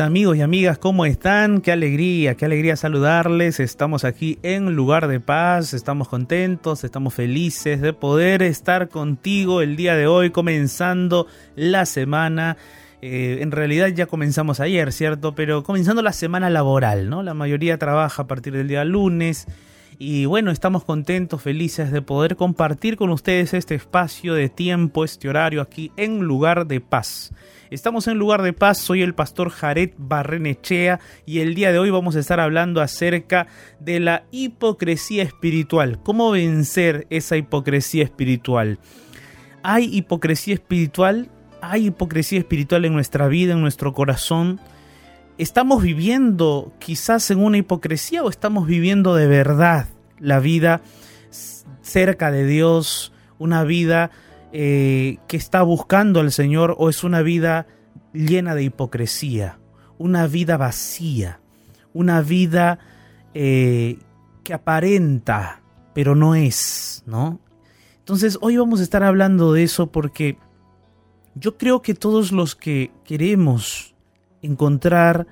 Amigos y amigas, ¿cómo están? Qué alegría, qué alegría saludarles. Estamos aquí en lugar de paz, estamos contentos, estamos felices de poder estar contigo el día de hoy, comenzando la semana. Eh, en realidad ya comenzamos ayer, ¿cierto? Pero comenzando la semana laboral, ¿no? La mayoría trabaja a partir del día lunes. Y bueno, estamos contentos, felices de poder compartir con ustedes este espacio de tiempo, este horario aquí en lugar de paz. Estamos en lugar de paz, soy el pastor Jared Barrenechea y el día de hoy vamos a estar hablando acerca de la hipocresía espiritual. ¿Cómo vencer esa hipocresía espiritual? ¿Hay hipocresía espiritual? ¿Hay hipocresía espiritual en nuestra vida, en nuestro corazón? ¿Estamos viviendo quizás en una hipocresía o estamos viviendo de verdad la vida cerca de Dios, una vida eh, que está buscando al Señor o es una vida llena de hipocresía, una vida vacía, una vida eh, que aparenta, pero no es, ¿no? Entonces hoy vamos a estar hablando de eso porque yo creo que todos los que queremos encontrar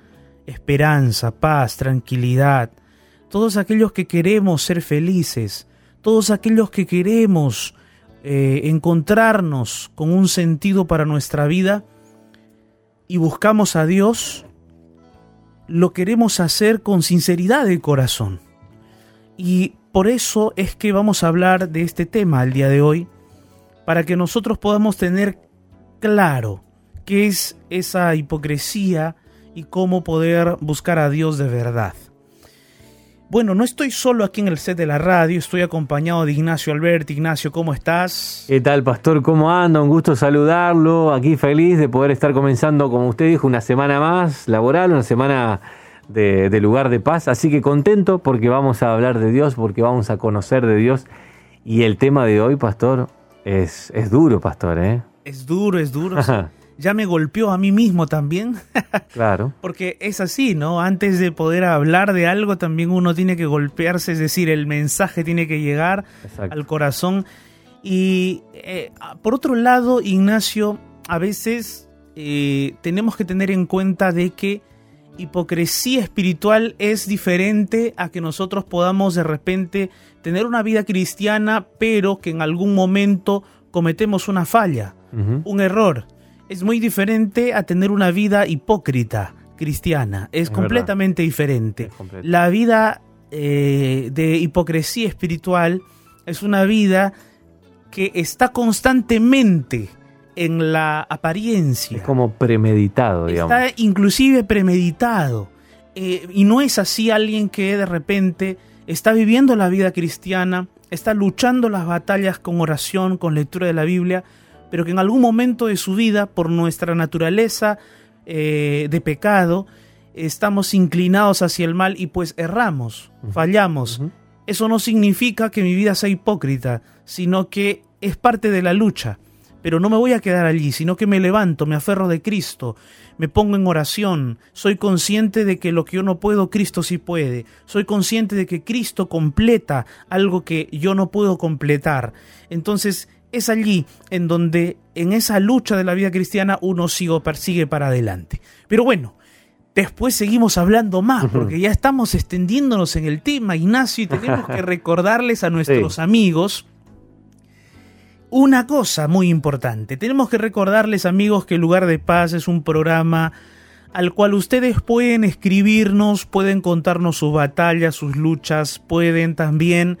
esperanza, paz, tranquilidad, todos aquellos que queremos ser felices, todos aquellos que queremos eh, encontrarnos con un sentido para nuestra vida y buscamos a Dios, lo queremos hacer con sinceridad de corazón. Y por eso es que vamos a hablar de este tema el día de hoy, para que nosotros podamos tener claro qué es esa hipocresía y cómo poder buscar a Dios de verdad. Bueno, no estoy solo aquí en el set de la radio, estoy acompañado de Ignacio Alberti. Ignacio, ¿cómo estás? ¿Qué tal, pastor? ¿Cómo anda? Un gusto saludarlo. Aquí feliz de poder estar comenzando, como usted dijo, una semana más laboral, una semana de, lugar de paz. Así que contento porque vamos a hablar de Dios, porque vamos a conocer de Dios. Y el tema de hoy, pastor, es, es duro, pastor, ¿eh? Es duro, es duro ya me golpeó a mí mismo también. claro. Porque es así, ¿no? Antes de poder hablar de algo también uno tiene que golpearse, es decir, el mensaje tiene que llegar al corazón. Y eh, por otro lado, Ignacio, a veces eh, tenemos que tener en cuenta de que hipocresía espiritual es diferente a que nosotros podamos de repente tener una vida cristiana, pero que en algún momento cometemos una falla, un error es muy diferente a tener una vida hipócrita cristiana. Es, completamente diferente. la vida eh, de hipocresía espiritual es una vida que está constantemente en la apariencia. Es como premeditado, digamos. Está inclusive premeditado. Eh, y no es así alguien que de repente está viviendo la vida cristiana, está luchando las batallas con oración, con lectura de la Biblia, pero que en algún momento de su vida, por nuestra naturaleza eh, de pecado, estamos inclinados hacia el mal y pues erramos, fallamos. Eso no significa que mi vida sea hipócrita, sino que es parte de la lucha. Pero no me voy a quedar allí, sino que me levanto, me aferro de Cristo, me pongo en oración, soy consciente de que lo que yo no puedo, Cristo sí puede, soy consciente de que Cristo completa algo que yo no puedo completar. Entonces, es allí en donde en esa lucha de la vida cristiana uno sigue persigue para adelante. Pero bueno, después seguimos hablando más, porque ya estamos extendiéndonos en el tema, Ignacio, y tenemos que recordarles a nuestros amigos una cosa muy importante. Tenemos que recordarles, amigos, que el Lugar de Paz es un programa al cual ustedes pueden escribirnos, pueden contarnos sus batallas, sus luchas, pueden también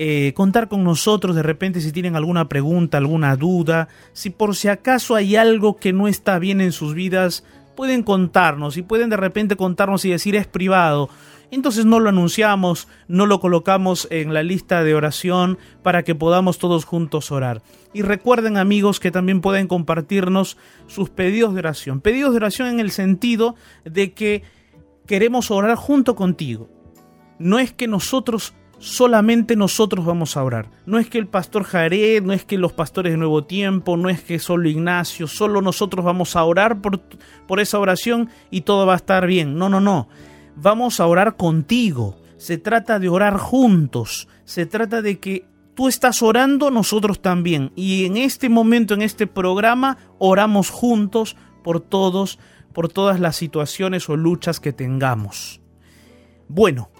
eh, contar con nosotros de repente si tienen alguna pregunta, alguna duda, si por si acaso hay algo que no está bien en sus vidas, pueden contarnos y pueden de repente contarnos y decir es privado. Entonces no lo anunciamos, no lo colocamos en la lista de oración para que podamos todos juntos orar. Y recuerden amigos que también pueden compartirnos sus pedidos de oración. Pedidos de oración en el sentido de que queremos orar junto contigo. No es que nosotros solamente nosotros vamos a orar. No es que el pastor Jared, no es que los pastores de Nuevo Tiempo, no es que solo Ignacio, solo nosotros vamos a orar por, por esa oración y todo va a estar bien. No, no, no. Vamos a orar contigo. Se trata de orar juntos. Se trata de que tú estás orando, nosotros también. Y en este momento, en este programa, oramos juntos por todos por todas las situaciones o luchas que tengamos. Bueno,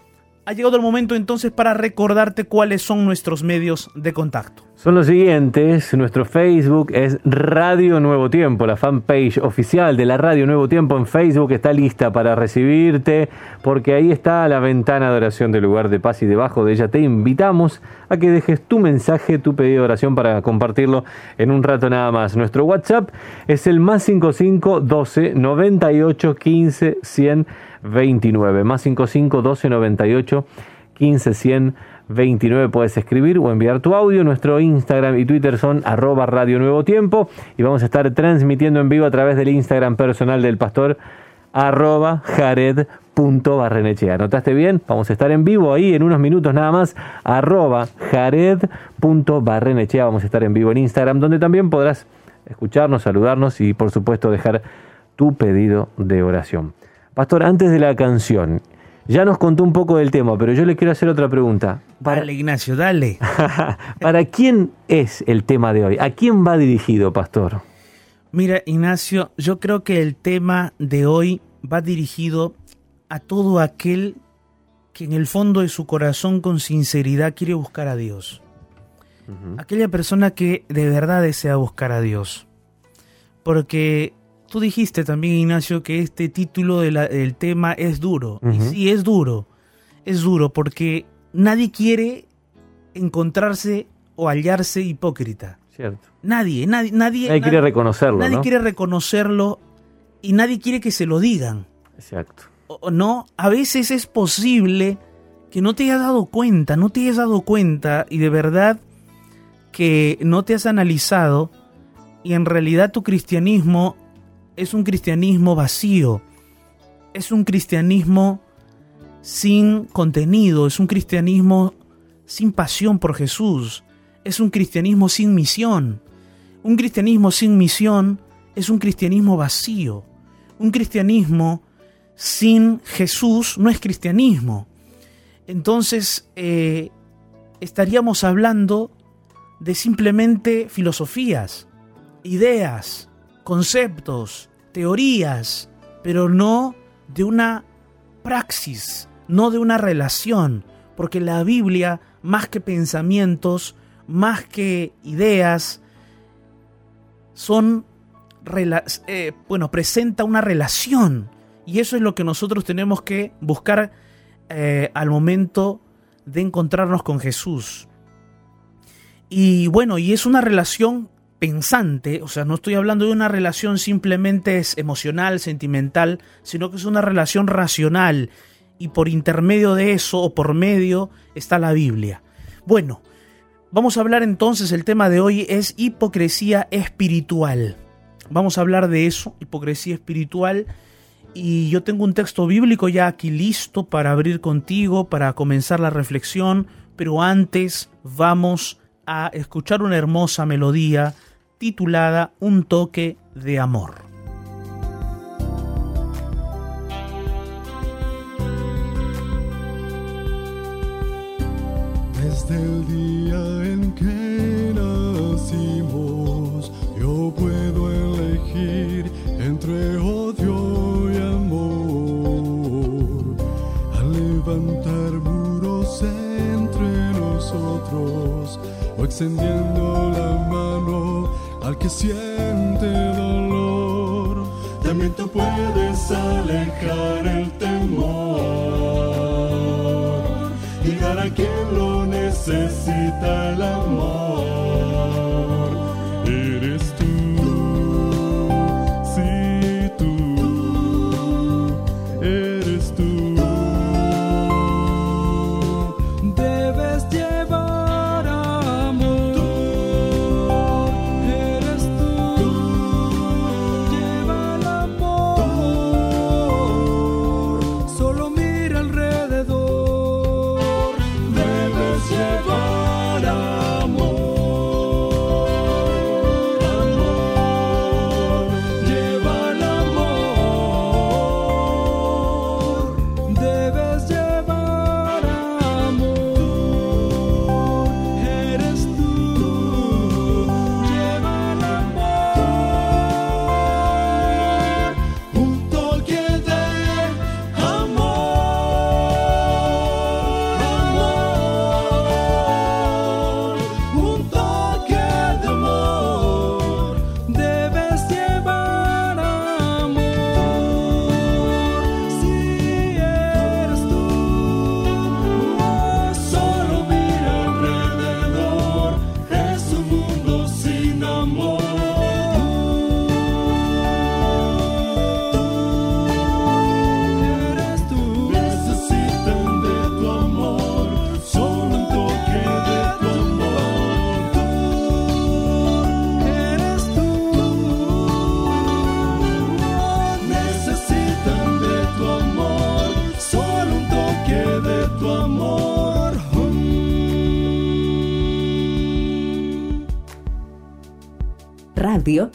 ha llegado el momento entonces para recordarte cuáles son nuestros medios de contacto. Son los siguientes. Nuestro Facebook es Radio Nuevo Tiempo. La fanpage oficial de la Radio Nuevo Tiempo en Facebook está lista para recibirte porque ahí está la ventana de oración del lugar de paz y debajo de ella te invitamos a que dejes tu mensaje, tu pedido de oración para compartirlo en un rato nada más. Nuestro WhatsApp es el más 55 12 98 15 100 29. Más 55 12 98 15 100 29 puedes escribir o enviar tu audio. Nuestro Instagram y Twitter son arroba Radio Nuevo Tiempo y vamos a estar transmitiendo en vivo a través del Instagram personal del pastor arroba jared.barrenechea. ¿Notaste bien? Vamos a estar en vivo ahí en unos minutos nada más arroba jared.barrenechea. Vamos a estar en vivo en Instagram donde también podrás escucharnos, saludarnos y por supuesto dejar tu pedido de oración. Pastor, antes de la canción, ya nos contó un poco del tema, pero yo le quiero hacer otra pregunta. Dale, Ignacio, dale. ¿Para quién es el tema de hoy? ¿A quién va dirigido, Pastor? Mira, Ignacio, yo creo que el tema de hoy va dirigido a todo aquel que en el fondo de su corazón con sinceridad quiere buscar a Dios. Aquella persona que de verdad desea buscar a Dios. Porque Tú dijiste también, Ignacio, que este título del tema es duro. Y sí, es duro. Es duro porque nadie quiere encontrarse o hallarse hipócrita. Cierto. Nadie, nadie, nadie. Nadie, quiere reconocerlo. Nadie quiere reconocerlo y nadie quiere que se lo digan. Exacto. O, no, a veces es posible que no te hayas dado cuenta, no te hayas dado cuenta y de verdad que no te has analizado y en realidad tu cristianismo es un cristianismo vacío, es un cristianismo sin contenido, es un cristianismo sin pasión por Jesús, es un cristianismo sin misión. Un cristianismo sin misión es un cristianismo vacío. Un cristianismo sin Jesús no es cristianismo. Entonces eh, estaríamos hablando de simplemente filosofías, ideas, conceptos, teorías, pero no de una praxis, no de una relación, porque la Biblia, más que pensamientos, más que ideas, son, eh, bueno, presenta una relación. Y eso es lo que nosotros tenemos que buscar eh, al momento de encontrarnos con Jesús. Y bueno, y es una relación pensante, o sea, no estoy hablando de una relación simplemente emocional, sentimental, sino que es una relación racional y por intermedio de eso o por medio está la Biblia. Bueno, vamos a hablar entonces, el tema de hoy es hipocresía espiritual. Vamos a hablar de eso, hipocresía espiritual. Y yo tengo un texto bíblico ya aquí listo para abrir contigo, para comenzar la reflexión, pero antes vamos a escuchar una hermosa melodía titulada Un toque de amor. Desde el día en que nacimos, yo puedo elegir entre odio y amor. Al levantar muros entre nosotros o extendiendo que siente dolor. También tú puedes alejar el temor y dar a quien lo necesita el amor.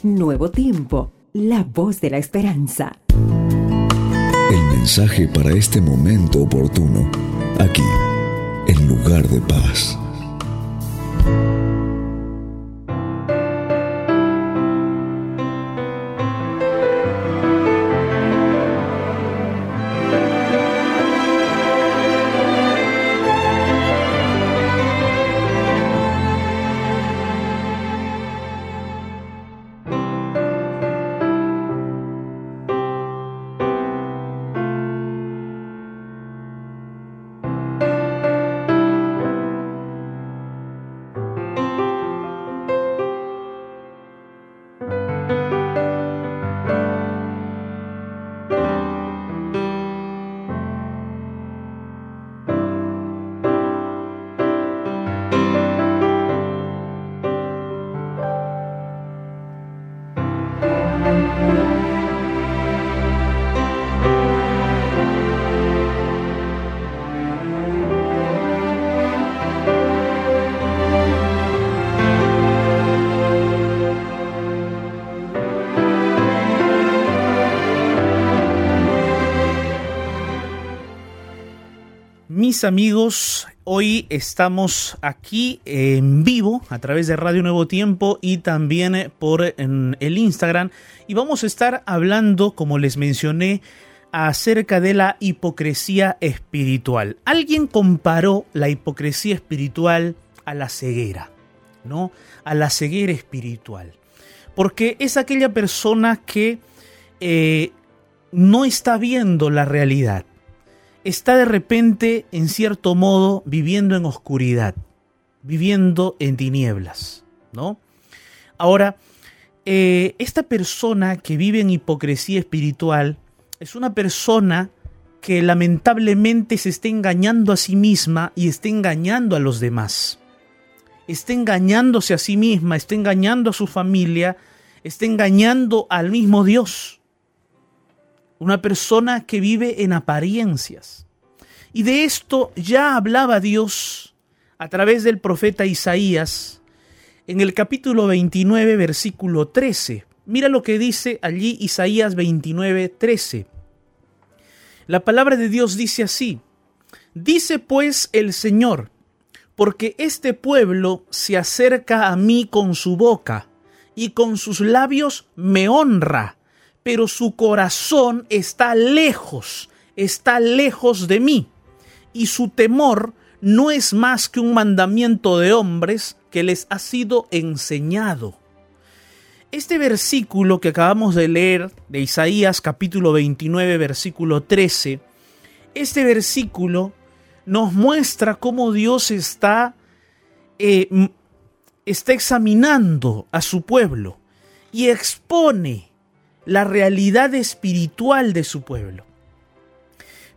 Nuevo Tiempo, la voz de la esperanza. El mensaje para este momento oportuno, aquí, en lugar de paz. Mis amigos, hoy estamos aquí en vivo a través de Radio Nuevo Tiempo y también por en el Instagram y vamos a estar hablando, como les mencioné, acerca de la hipocresía espiritual. Alguien comparó la hipocresía espiritual a la ceguera, ¿no? A la ceguera espiritual. Porque es aquella persona que eh, no está viendo la realidad está de repente, en cierto modo, viviendo en oscuridad, viviendo en tinieblas, ¿no? Ahora, eh, esta persona que vive en hipocresía espiritual es una persona que lamentablemente se está engañando a sí misma y está engañando a los demás. Está engañándose a sí misma, está engañando a su familia, está engañando al mismo Dios una persona que vive en apariencias. Y de esto ya hablaba Dios a través del profeta Isaías en el capítulo 29, versículo 13. Mira lo que dice allí Isaías 29, 13. La palabra de Dios dice así, dice pues el Señor, porque este pueblo se acerca a mí con su boca y con sus labios me honra, pero su corazón está lejos, está lejos de mí, y su temor no es más que un mandamiento de hombres que les ha sido enseñado. Este versículo que acabamos de leer de Isaías capítulo 29 versículo 13, este versículo nos muestra cómo Dios está, eh, está examinando a su pueblo y expone la realidad espiritual de su pueblo.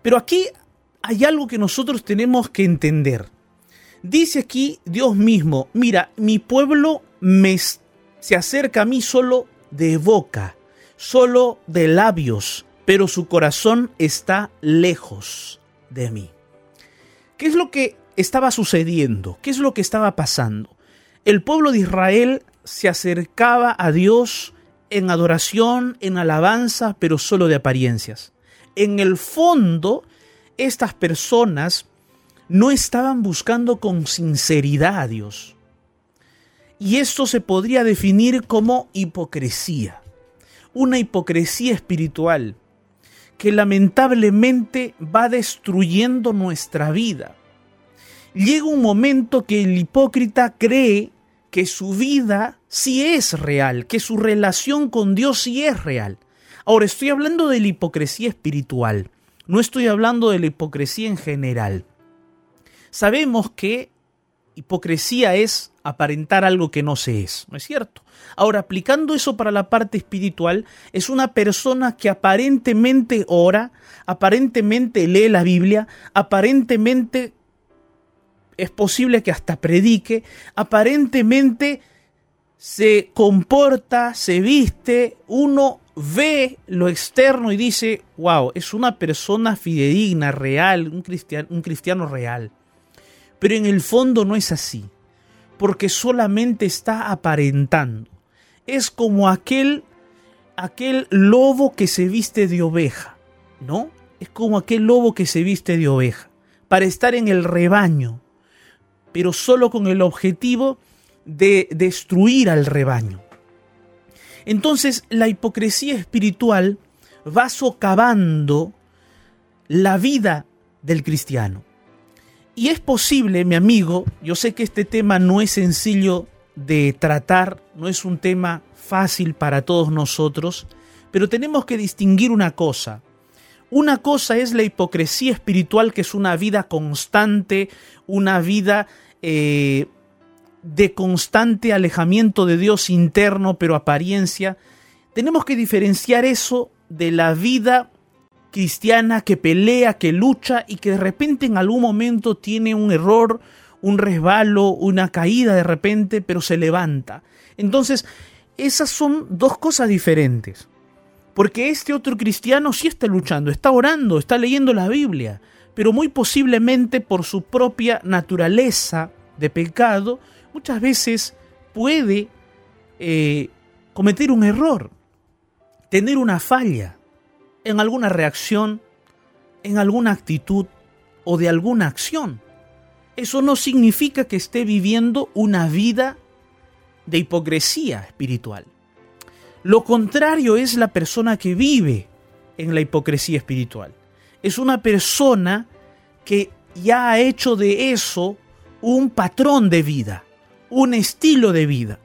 Pero aquí hay algo que nosotros tenemos que entender. Dice aquí Dios mismo, mira, mi pueblo se acerca a mí solo de boca, solo de labios, pero su corazón está lejos de mí. ¿Qué es lo que estaba sucediendo? ¿Qué es lo que estaba pasando? El pueblo de Israel se acercaba a Dios en adoración, en alabanza, pero solo de apariencias. En el fondo, estas personas no estaban buscando con sinceridad a Dios. Y esto se podría definir como hipocresía. Una hipocresía espiritual que lamentablemente va destruyendo nuestra vida. Llega un momento que el hipócrita cree que su vida sí es real, que su relación con Dios sí es real. Ahora estoy hablando de la hipocresía espiritual, no estoy hablando de la hipocresía en general. Sabemos que hipocresía es aparentar algo que no se es, ¿no es cierto? Ahora, aplicando eso para la parte espiritual, es una persona que aparentemente ora, aparentemente lee la Biblia, aparentemente es posible que hasta predique, aparentemente se comporta, se viste, uno ve lo externo y dice, wow, es una persona fidedigna, real, un cristiano, un cristiano real. Pero en el fondo no es así, porque solamente está aparentando. es como aquel, aquel lobo que se viste de oveja, ¿no? Es como aquel lobo que se viste de oveja, para estar en el rebaño, pero solo con el objetivo de destruir al rebaño. Entonces la hipocresía espiritual va socavando la vida del cristiano. Y es posible, mi amigo, yo sé que este tema no es sencillo de tratar, no es un tema fácil para todos nosotros, pero tenemos que distinguir una cosa. Una cosa es la hipocresía espiritual, que es una vida constante, una vida eh, de constante alejamiento de Dios interno, pero apariencia. Tenemos que diferenciar eso de la vida cristiana que pelea, que lucha y que de repente en algún momento tiene un error, un resbalo, una caída de repente, pero se levanta. Entonces, esas son dos cosas diferentes. Porque este otro cristiano sí está luchando, está orando, está leyendo la Biblia, pero muy posiblemente por su propia naturaleza de pecado, muchas veces puede eh, cometer un error, tener una falla en alguna reacción, en alguna actitud o de alguna acción. Eso no significa que esté viviendo una vida de hipocresía espiritual. Lo contrario es la persona que vive en la hipocresía espiritual. Es una persona que ya ha hecho de eso un patrón de vida, un estilo de vida.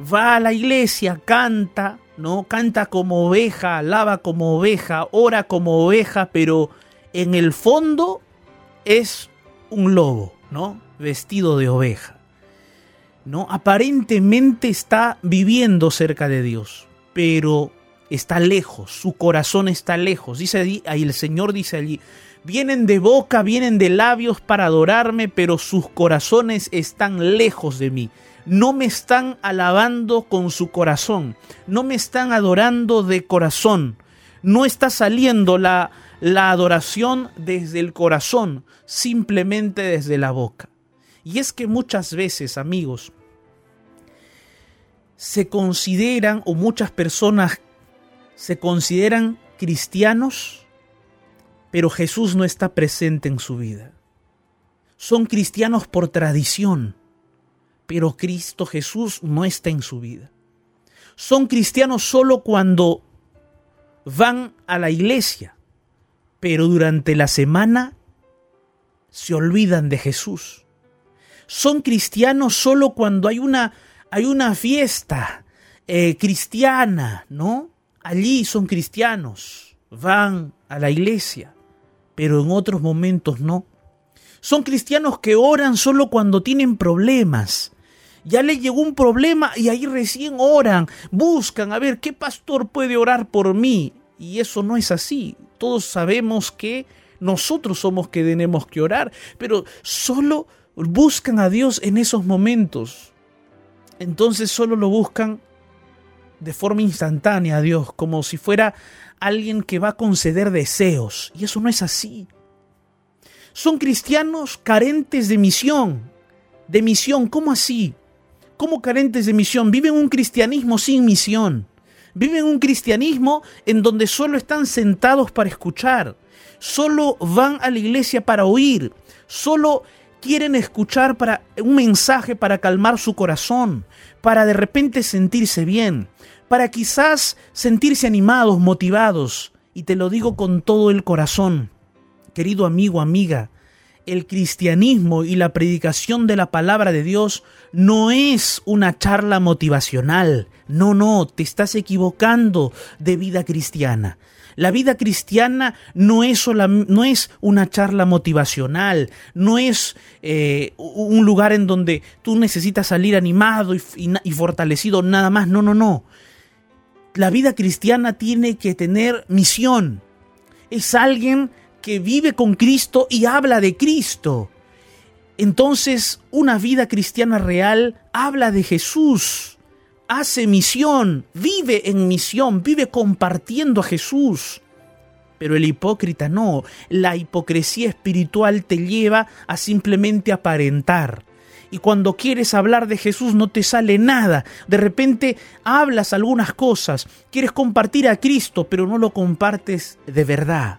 Va a la iglesia, canta, ¿no? Canta como oveja, alaba como oveja, ora como oveja, pero en el fondo es un lobo, ¿no? Vestido de oveja. ¿No? Aparentemente está viviendo cerca de Dios, pero está lejos, su corazón está lejos. Dice ahí, el Señor dice allí, Vienen de boca, vienen de labios para adorarme, pero sus corazones están lejos de mí. No me están alabando con su corazón, no me están adorando de corazón. No está saliendo la, la adoración desde el corazón, simplemente desde la boca. Y es que muchas veces, amigos, se consideran, o muchas personas se consideran cristianos, pero Jesús no está presente en su vida. Son cristianos por tradición, pero Cristo Jesús no está en su vida. Son cristianos solo cuando van a la iglesia, pero durante la semana se olvidan de Jesús. Son cristianos solo cuando hay una, hay una fiesta eh, cristiana, ¿no? Allí son cristianos, van a la iglesia, pero en otros momentos no. Son cristianos que oran solo cuando tienen problemas. Ya les llegó un problema y ahí recién oran, buscan a ver qué pastor puede orar por mí. Y eso no es así. Todos sabemos que nosotros somos que tenemos que orar, pero solo buscan a Dios en esos momentos. Entonces solo lo buscan de forma instantánea a Dios, como si fuera alguien que va a conceder deseos. Y eso no es así. Son cristianos carentes de misión. De misión, ¿cómo así? ¿Cómo carentes de misión? Viven un cristianismo sin misión. Viven un cristianismo en donde solo están sentados para escuchar. Solo van a la iglesia para oír. Solo quieren escuchar para un mensaje para calmar su corazón, para de repente sentirse bien para quizás sentirse animados, motivados. Y te lo digo con todo el corazón, querido amigo, amiga, el cristianismo y la predicación de la palabra de Dios no es una charla motivacional. No, no, te estás equivocando de vida cristiana. La vida cristiana no es, no es una charla motivacional, no es eh, un lugar en donde tú necesitas salir animado y fortalecido nada más. No, no, no la vida cristiana tiene que tener misión. Es alguien que vive con Cristo y habla de Cristo. Entonces, una vida cristiana real habla de Jesús, hace misión, vive en misión, vive compartiendo a Jesús. Pero el hipócrita no, la hipocresía espiritual te lleva a simplemente aparentar y cuando quieres hablar de Jesús no te sale nada. De repente hablas algunas cosas, quieres compartir a Cristo, pero no lo compartes de verdad.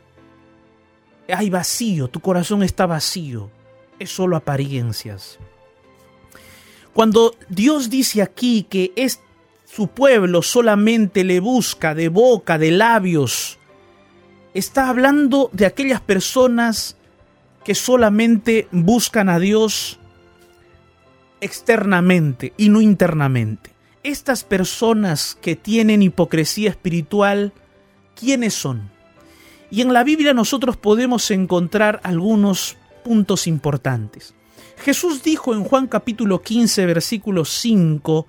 Hay vacío, tu corazón está vacío. Es solo apariencias. Cuando Dios dice aquí que es su pueblo solamente le busca de boca, de labios, está hablando de aquellas personas que solamente buscan a Dios externamente y no internamente. Estas personas que tienen hipocresía espiritual, ¿quiénes son? Y en la Biblia nosotros podemos encontrar algunos puntos importantes. Jesús dijo en Juan capítulo 15, versículo 5,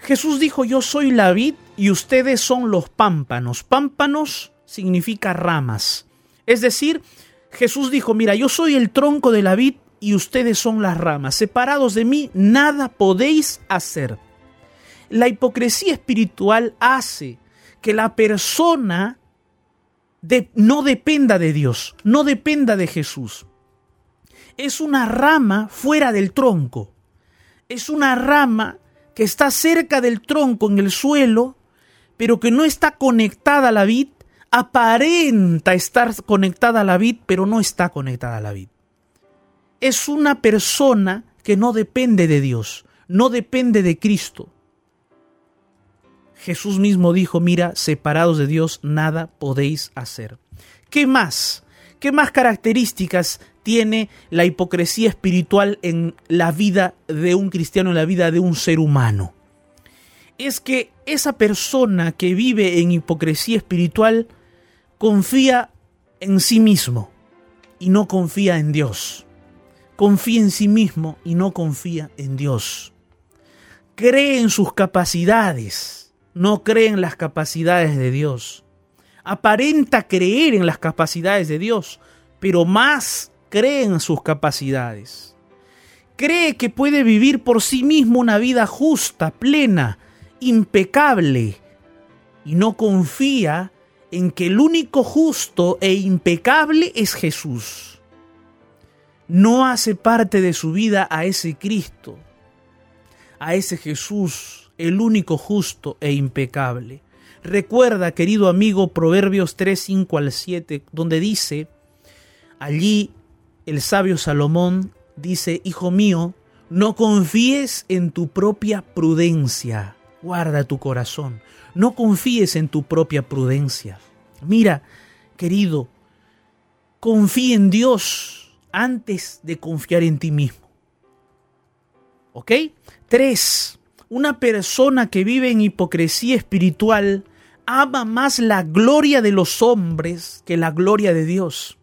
Jesús dijo, yo soy la vid y ustedes son los pámpanos. Pámpanos significa ramas. Es decir, Jesús dijo, mira, yo soy el tronco de la vid y ustedes son las ramas. Separados de mí, nada podéis hacer. La hipocresía espiritual hace que la persona no dependa de Dios, no dependa de Jesús. Es una rama fuera del tronco. Es una rama que está cerca del tronco en el suelo, pero que no está conectada a la vid, aparenta estar conectada a la vid, pero no está conectada a la vid es una persona que no depende de Dios, no depende de Cristo. Jesús mismo dijo, mira, separados de Dios nada podéis hacer. ¿Qué más? ¿Qué más características tiene la hipocresía espiritual en la vida de un cristiano, en la vida de un ser humano? Es que esa persona que vive en hipocresía espiritual confía en sí mismo y no confía en Dios confía en sí mismo y no confía en Dios. Cree en sus capacidades, no cree en las capacidades de Dios. Aparenta creer en las capacidades de Dios, pero más cree en sus capacidades. Cree que puede vivir por sí mismo una vida justa, plena, impecable, y no confía en que el único justo e impecable es Jesús no hace parte de su vida a ese Cristo, a ese Jesús, el único justo e impecable. Recuerda, querido amigo, Proverbios 3, 5 al 7, donde dice, allí el sabio Salomón dice, Hijo mío, no confíes en tu propia prudencia, guarda tu corazón, no confíes en tu propia prudencia. Mira, querido, confía en Dios, antes de confiar en ti mismo. ¿Ok? Tres, una persona que vive en hipocresía espiritual ama más la gloria de los hombres que la gloria de Dios.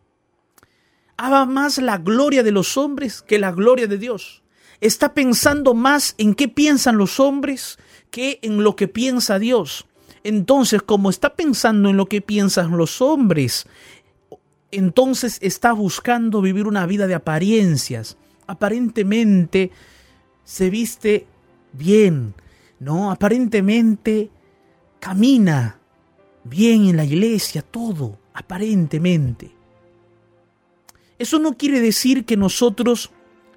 Ama más la gloria de los hombres que la gloria de Dios. Está pensando más en qué piensan los hombres que en lo que piensa Dios. Entonces, como está pensando en lo que piensan los hombres entonces está buscando vivir una vida de apariencias. Aparentemente se viste bien, ¿no? Aparentemente camina bien en la iglesia, todo, aparentemente. Eso no quiere decir que nosotros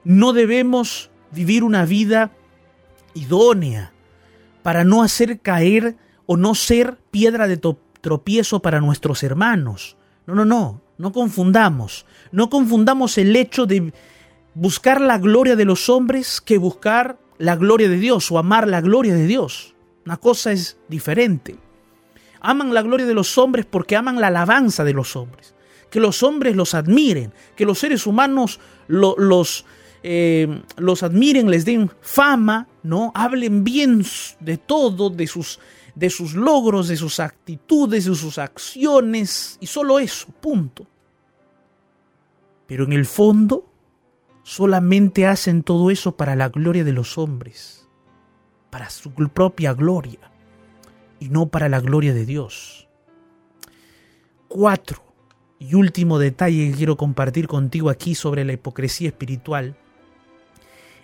no debemos vivir una vida idónea para no hacer caer o no ser piedra de tropiezo para nuestros hermanos. No, no, no. No confundamos, no confundamos el hecho de buscar la gloria de los hombres que buscar la gloria de Dios o amar la gloria de Dios. Una cosa es diferente. Aman la gloria de los hombres porque aman la alabanza de los hombres. Que los hombres los admiren, que los seres humanos los, eh, los admiren, les den fama, ¿no? Hablen bien de todo, de sus de sus logros, de sus actitudes, de sus acciones, y solo eso, punto. Pero en el fondo, solamente hacen todo eso para la gloria de los hombres, para su propia gloria, y no para la gloria de Dios. Cuatro, y último detalle que quiero compartir contigo aquí sobre la hipocresía espiritual,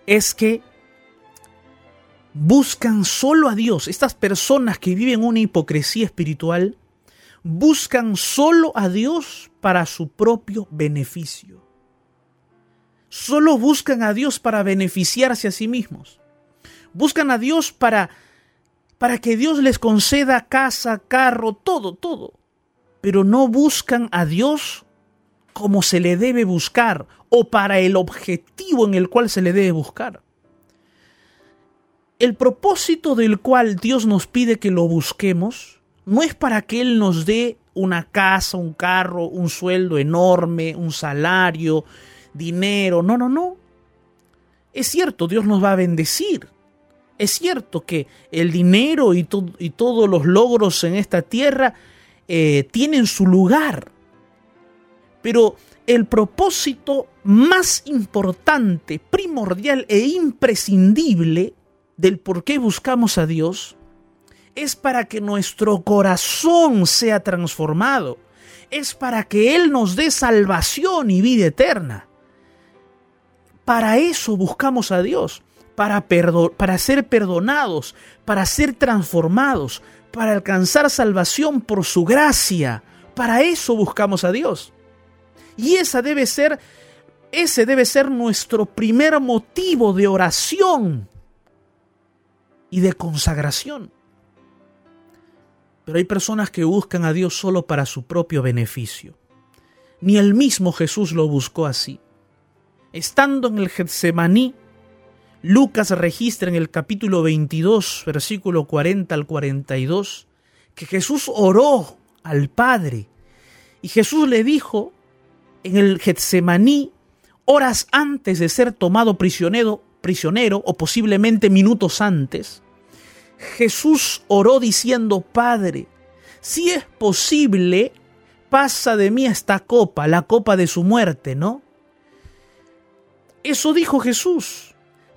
es que buscan solo a Dios. Estas personas que viven una hipocresía espiritual buscan solo a Dios para su propio beneficio. solo buscan a Dios para beneficiarse a sí mismos. Buscan a Dios para para que Dios les conceda casa, carro, todo, todo. Pero no buscan a Dios como se le debe buscar o para el objetivo en el cual se le debe buscar. El propósito del cual Dios nos pide que lo busquemos no es para que Él nos dé una casa, un carro, un sueldo enorme, un salario, dinero. No, no, no. Es cierto, Dios nos va a bendecir. Es cierto que el dinero y, todos los logros en esta tierra eh, tienen su lugar. Pero el propósito más importante, primordial e imprescindible del por qué buscamos a Dios es para que nuestro corazón sea transformado. Es para que Él nos dé salvación y vida eterna. Para eso buscamos a Dios, para, para ser perdonados, para ser transformados, para alcanzar salvación por su gracia. Para eso buscamos a Dios. Y esa debe ser ese debe ser nuestro primer motivo de oración y de consagración. Pero hay personas que buscan a Dios solo para su propio beneficio. Ni el mismo Jesús lo buscó así. Estando en el Getsemaní, Lucas registra en el capítulo 22, versículo 40 al 42, que Jesús oró al Padre. Y Jesús le dijo en el Getsemaní, horas antes de ser tomado prisionero, prisionero o posiblemente minutos antes, Jesús oró diciendo, Padre, si es posible, pasa de mí esta copa, la copa de su muerte, ¿no? Eso dijo Jesús,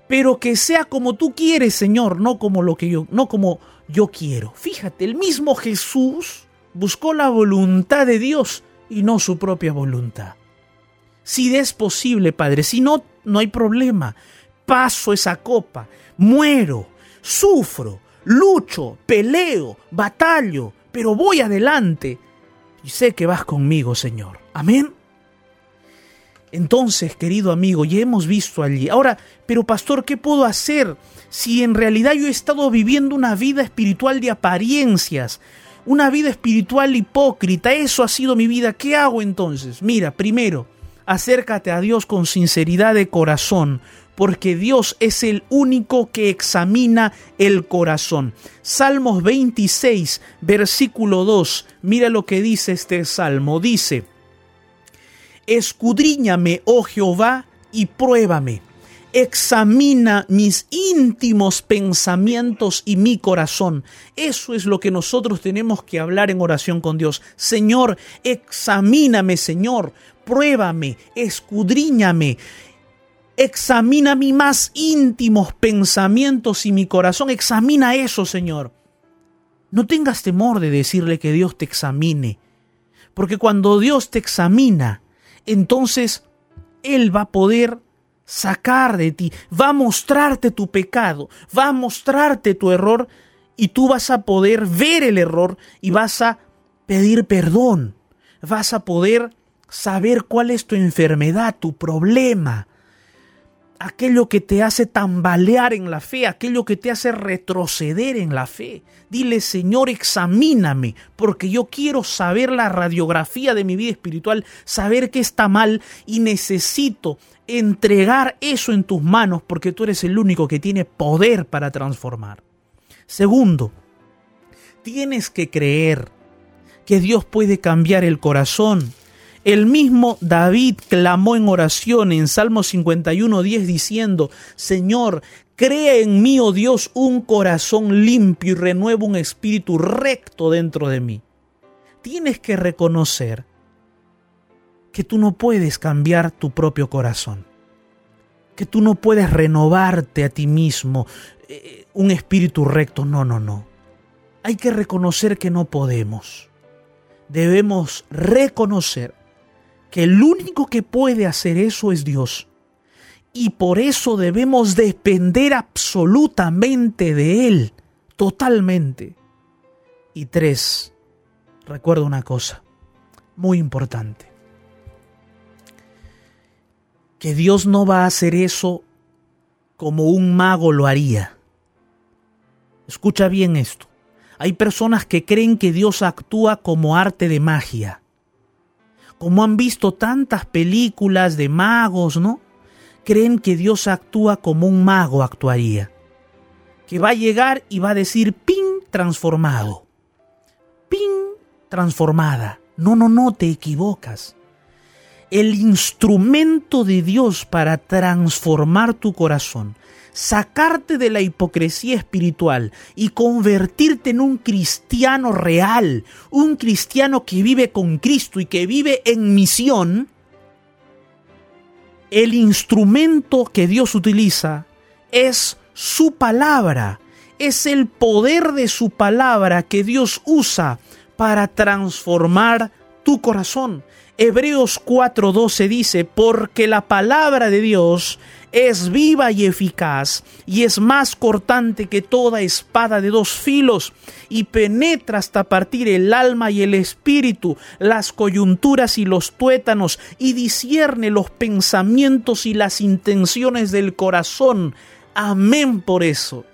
pero que sea como tú quieres, Señor, no como lo que yo, no como yo quiero. Fíjate, el mismo Jesús buscó la voluntad de Dios y no su propia voluntad. Si es posible, Padre, si no, no hay problema. Paso esa copa, muero, sufro, lucho, peleo, batallo, pero voy adelante y sé que vas conmigo, Señor. Amén. Entonces, querido amigo, ya hemos visto allí. Ahora, pero pastor, ¿qué puedo hacer si en realidad yo he estado viviendo una vida espiritual de apariencias? Una vida espiritual hipócrita. Eso ha sido mi vida. ¿Qué hago entonces? Mira, primero, acércate a Dios con sinceridad de corazón porque Dios es el único que examina el corazón. Salmos 26, versículo 2, mira lo que dice este salmo, dice, Escudriñame, oh Jehová, y pruébame. Examina mis íntimos pensamientos y mi corazón. Eso es lo que nosotros tenemos que hablar en oración con Dios. Señor, examíname, Señor, pruébame, escudriñame Examina mis más íntimos pensamientos y mi corazón. Examina eso, Señor. No tengas temor de decirle que Dios te examine. Porque cuando Dios te examina, entonces Él va a poder sacar de ti, va a mostrarte tu pecado, va a mostrarte tu error y tú vas a poder ver el error y vas a pedir perdón. Vas a poder saber cuál es tu enfermedad, tu problema aquello que te hace tambalear en la fe, aquello que te hace retroceder en la fe. Dile, Señor, examíname, porque yo quiero saber la radiografía de mi vida espiritual, saber qué está mal y necesito entregar eso en tus manos, porque tú eres el único que tiene poder para transformar. Segundo, tienes que creer que Dios puede cambiar el corazón el mismo David clamó en oración en Salmo 51.10 diciendo, Señor, crea en mí, oh Dios, un corazón limpio y renueva un espíritu recto dentro de mí. Tienes que reconocer que tú no puedes cambiar tu propio corazón, que tú no puedes renovarte a ti mismo eh, un espíritu recto. No, no, no. Hay que reconocer que no podemos. Debemos reconocer que el único que puede hacer eso es Dios. Y por eso debemos depender absolutamente de Él, totalmente. Y tres, recuerdo una cosa muy importante. que Dios no va a hacer eso como un mago lo haría. Escucha bien esto. Hay personas que creen que Dios actúa como arte de magia. Como han visto tantas películas de magos, ¿no? Creen que Dios actúa como un mago actuaría. Que va a llegar y va a decir, ping, transformado. Ping, transformada. No, no, no, te equivocas. El instrumento de Dios para transformar tu corazón, sacarte de la hipocresía espiritual y convertirte en un cristiano real, un cristiano que vive con Cristo y que vive en misión, el instrumento que Dios utiliza es su palabra, es el poder de su palabra que Dios usa para transformar tu corazón. Hebreos 4:12 dice, porque la palabra de Dios es viva y eficaz y es más cortante que toda espada de dos filos y penetra hasta partir el alma y el espíritu, las coyunturas y los tuétanos y discierne los pensamientos y las intenciones del corazón. Amén por eso.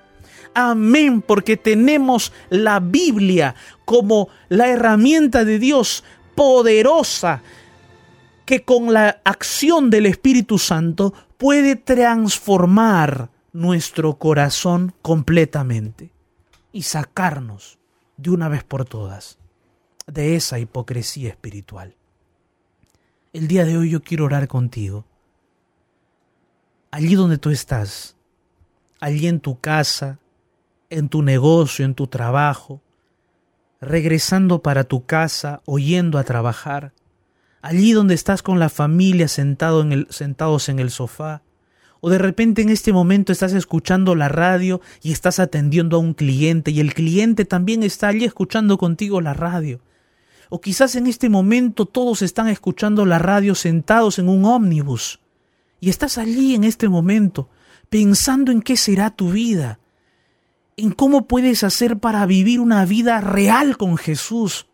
Amén, porque tenemos la Biblia como la herramienta de Dios poderosa que con la acción del Espíritu Santo puede transformar nuestro corazón completamente y sacarnos de una vez por todas de esa hipocresía espiritual. El día de hoy yo quiero orar contigo. Allí donde tú estás, allí en tu casa, en tu negocio, en tu trabajo, regresando para tu casa o yendo a trabajar, allí donde estás con la familia sentado sentados en el sofá, o de repente en este momento estás escuchando la radio y estás atendiendo a un cliente y el cliente también está allí escuchando contigo la radio. O quizás en este momento todos están escuchando la radio sentados en un ómnibus y estás allí en este momento pensando en qué será tu vida, en cómo puedes hacer para vivir una vida real con Jesús.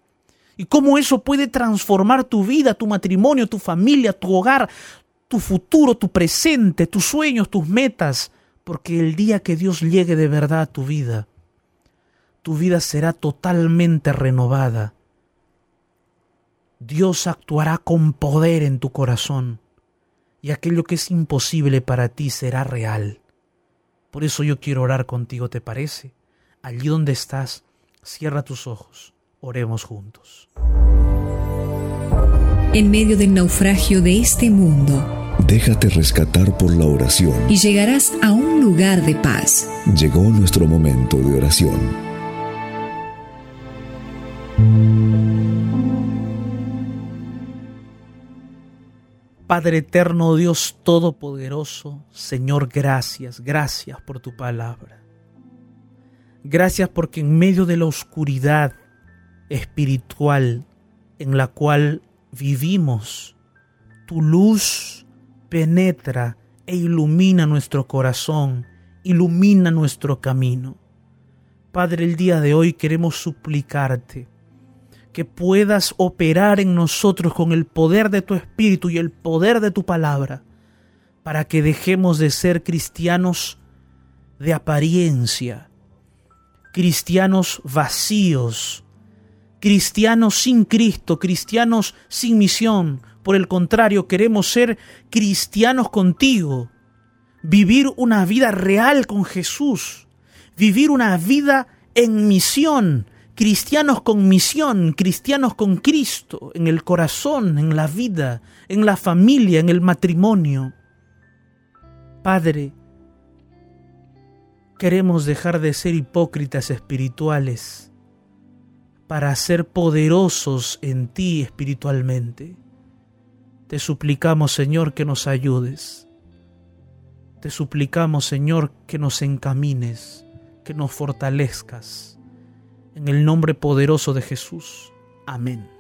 Y cómo eso puede transformar tu vida, tu matrimonio, tu familia, tu hogar, tu futuro, tu presente, tus sueños, tus metas. Porque el día que Dios llegue de verdad a tu vida, tu vida será totalmente renovada. Dios actuará con poder en tu corazón y aquello que es imposible para ti será real. Por eso yo quiero orar contigo, ¿te parece? Allí donde estás, cierra tus ojos, oremos juntos. En medio del naufragio de este mundo, Déjate rescatar por la oración. y llegarás a un lugar de paz. Llegó nuestro momento de oración. Padre eterno, Dios todopoderoso, Señor, gracias, gracias por tu palabra. Gracias porque en medio de la oscuridad espiritual en la cual vivimos, tu luz penetra e ilumina nuestro corazón, ilumina nuestro camino. Padre, el día de hoy queremos suplicarte que puedas operar en nosotros con el poder de tu Espíritu y el poder de tu palabra, para que dejemos de ser cristianos de apariencia, cristianos vacíos, cristianos sin Cristo, cristianos sin misión. Por el contrario, queremos ser cristianos contigo, vivir una vida real con Jesús, vivir una vida en misión, cristianos con misión, cristianos con Cristo, en el corazón, en la vida, en la familia, en el matrimonio. Padre, queremos dejar de ser hipócritas espirituales para ser poderosos en ti espiritualmente. Te suplicamos, Señor, que nos ayudes. Te suplicamos, Señor, que nos encamines, que nos fortalezcas. En el nombre poderoso de Jesús. Amén.